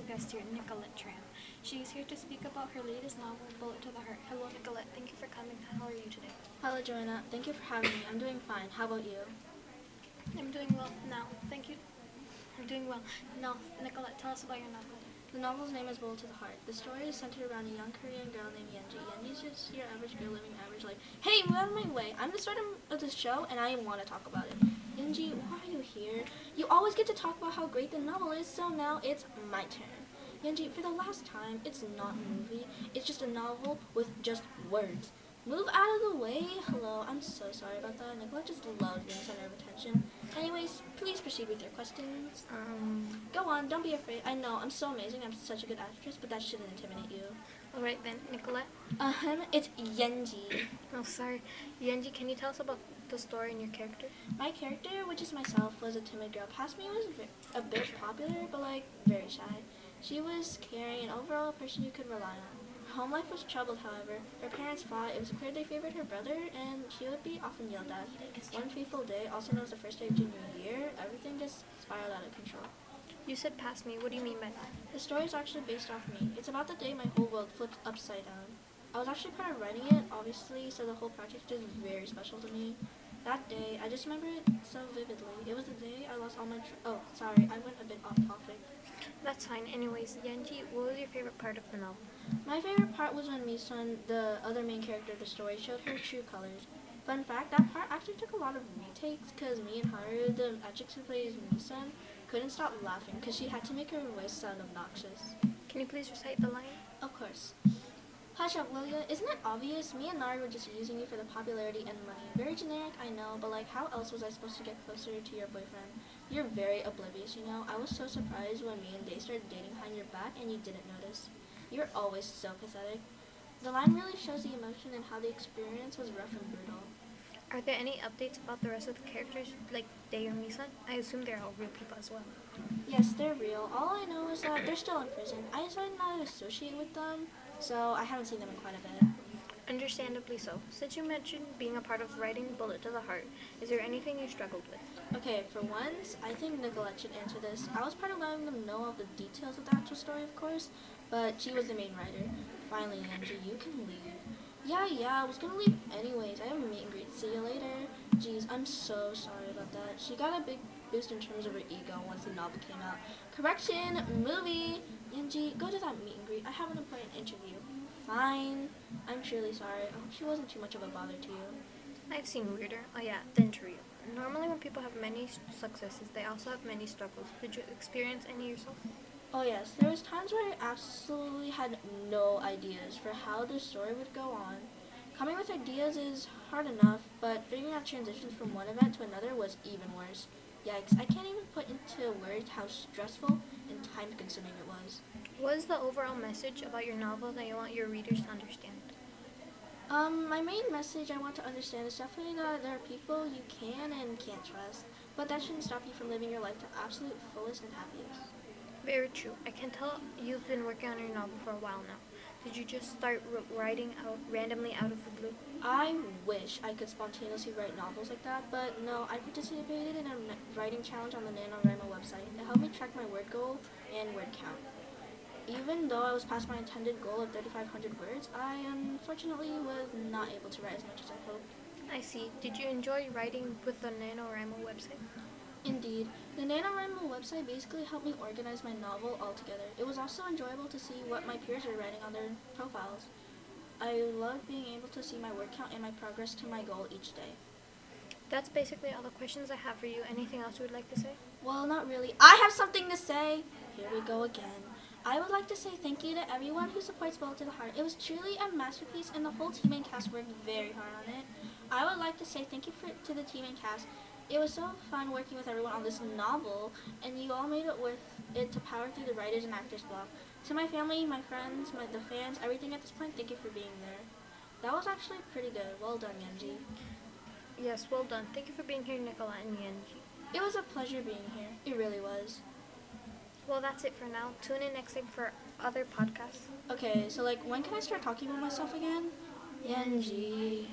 special guest here, Nicolette Tran. She is here to speak about her latest novel, Bullet to the Heart. Hello, Nicolette. Thank you for coming. How are you today? Hello, Joanna. Thank you for having me. I'm doing fine. How about you? I'm doing well now. Thank you. I'm doing well. Now, Nicolette, tell us about your novel. The novel's name is Bullet to the Heart. The story is centered around a young Korean girl named Yenji. Yenji's just your average girl living average life. Hey, move out of my way. I'm the star of the show, and I want to talk about it. Yenji, why are you here? You always get to talk about how great the novel is, so now it's my turn. Yenji, for the last time, it's not a movie. It's just a novel with just words. Move out of the way. Hello, I'm so sorry about that. Nicola just loves being center of attention. Anyways, please proceed with your questions. Um, Go on, don't be afraid. I know, I'm so amazing. I'm such a good actress, but that shouldn't intimidate you. All right then, Nicolette. Ahem, it's Yenji. Oh, sorry. Yenji, can you tell us about the story and your character? My character, which is myself, was a timid girl. Past me was a bit popular, but like very shy. She was caring and overall a person you could rely on. Her home life was troubled, however. Her parents fought. It was clear they favored her brother, and she would be often yelled at. One fateful day, also known as the first day of junior year, everything just spiraled out of control. You said past me. What do you mean by that? The story is actually based off me. It's about the day my whole world flipped upside down. I was actually part of writing it, obviously, so the whole project is very special to me. That day, I just remember it so vividly. It was the day I lost all my. Tr- oh, sorry, I went a bit off topic. That's fine. Anyways, Yenji, what was your favorite part of the novel? My favorite part was when Misun, the other main character of the story, showed her true colors. Fun fact, that part actually took a lot of retakes because me and Haru, the actress who plays Misun, couldn't stop laughing because she had to make her voice sound obnoxious. Can you please recite the line? Of course. Hush up, will ya? Isn't it obvious? Me and Nari were just using you for the popularity and money. Very generic, I know, but like, how else was I supposed to get closer to your boyfriend? You're very oblivious, you know? I was so surprised when me and Day started dating behind your back and you didn't notice. You're always so pathetic. The line really shows the emotion and how the experience was rough and brutal. Are there any updates about the rest of the characters, like Day or Misun? I assume they're all real people as well. Yes, they're real. All I know is that they're still in prison. I decided not to associate with them, so I haven't seen them in quite a bit. Understandably so. Since you mentioned being a part of writing Bullet to the Heart, is there anything you struggled with? Okay, for once, I think Nicolette should answer this. I was part of letting them know all the details of the actual story, of course, but she was the main writer. Finally, Yenji, you can leave. Yeah, yeah, I was gonna leave anyways. I have a meet and greet. See you later. Jeez, I'm so sorry about that. She got a big boost in terms of her ego once the novel came out. Correction, movie. Yenji, go to that meet and greet. I have an important interview. Fine. I'm truly sorry. I hope she wasn't too much of a bother to you. I've seen weirder. Oh yeah, the interview. Normally when people have many successes, they also have many struggles. Did you experience any yourself? Oh yes, there was times where I absolutely had no ideas for how the story would go on. Coming with ideas is hard enough, but figuring out transitions from one event to another was even worse. Yikes, I can't even put into words how stressful and time consuming it was. What is the overall message about your novel that you want your readers to understand? Um, my main message I want to understand is definitely that there are people you can and can't trust, but that shouldn't stop you from living your life to absolute fullest and happiest. Very true. I can tell you've been working on your novel for a while now. Did you just start writing out randomly out of the blue? I wish I could spontaneously write novels like that, but no, I participated in a writing challenge on the NaNoWriMo website. It helped me track my word goal and word count. Even though I was past my intended goal of 3,500 words, I unfortunately was not able to write as much as I hoped. I see. Did you enjoy writing with the NaNoWriMo website? Indeed, the NaNoWriMo website basically helped me organize my novel altogether. It was also enjoyable to see what my peers were writing on their profiles. I loved being able to see my word count and my progress to my goal each day. That's basically all the questions I have for you. Anything else you would like to say? Well, not really. I have something to say. Here we go again. I would like to say thank you to everyone who supports Bullet to the Heart. It was truly a masterpiece, and the whole team and cast worked very hard on it. I would like to say thank you for, to the team and cast. It was so fun working with everyone on this novel, and you all made it worth it to power through the writers and actors block. To my family, my friends, my, the fans, everything at this point, thank you for being there. That was actually pretty good. Well done, Yenji. Yes, well done. Thank you for being here, Nicola and Yenji. It was a pleasure being here. It really was. Well, that's it for now. Tune in next time for other podcasts. Okay, so like, when can I start talking about myself again? Yenji.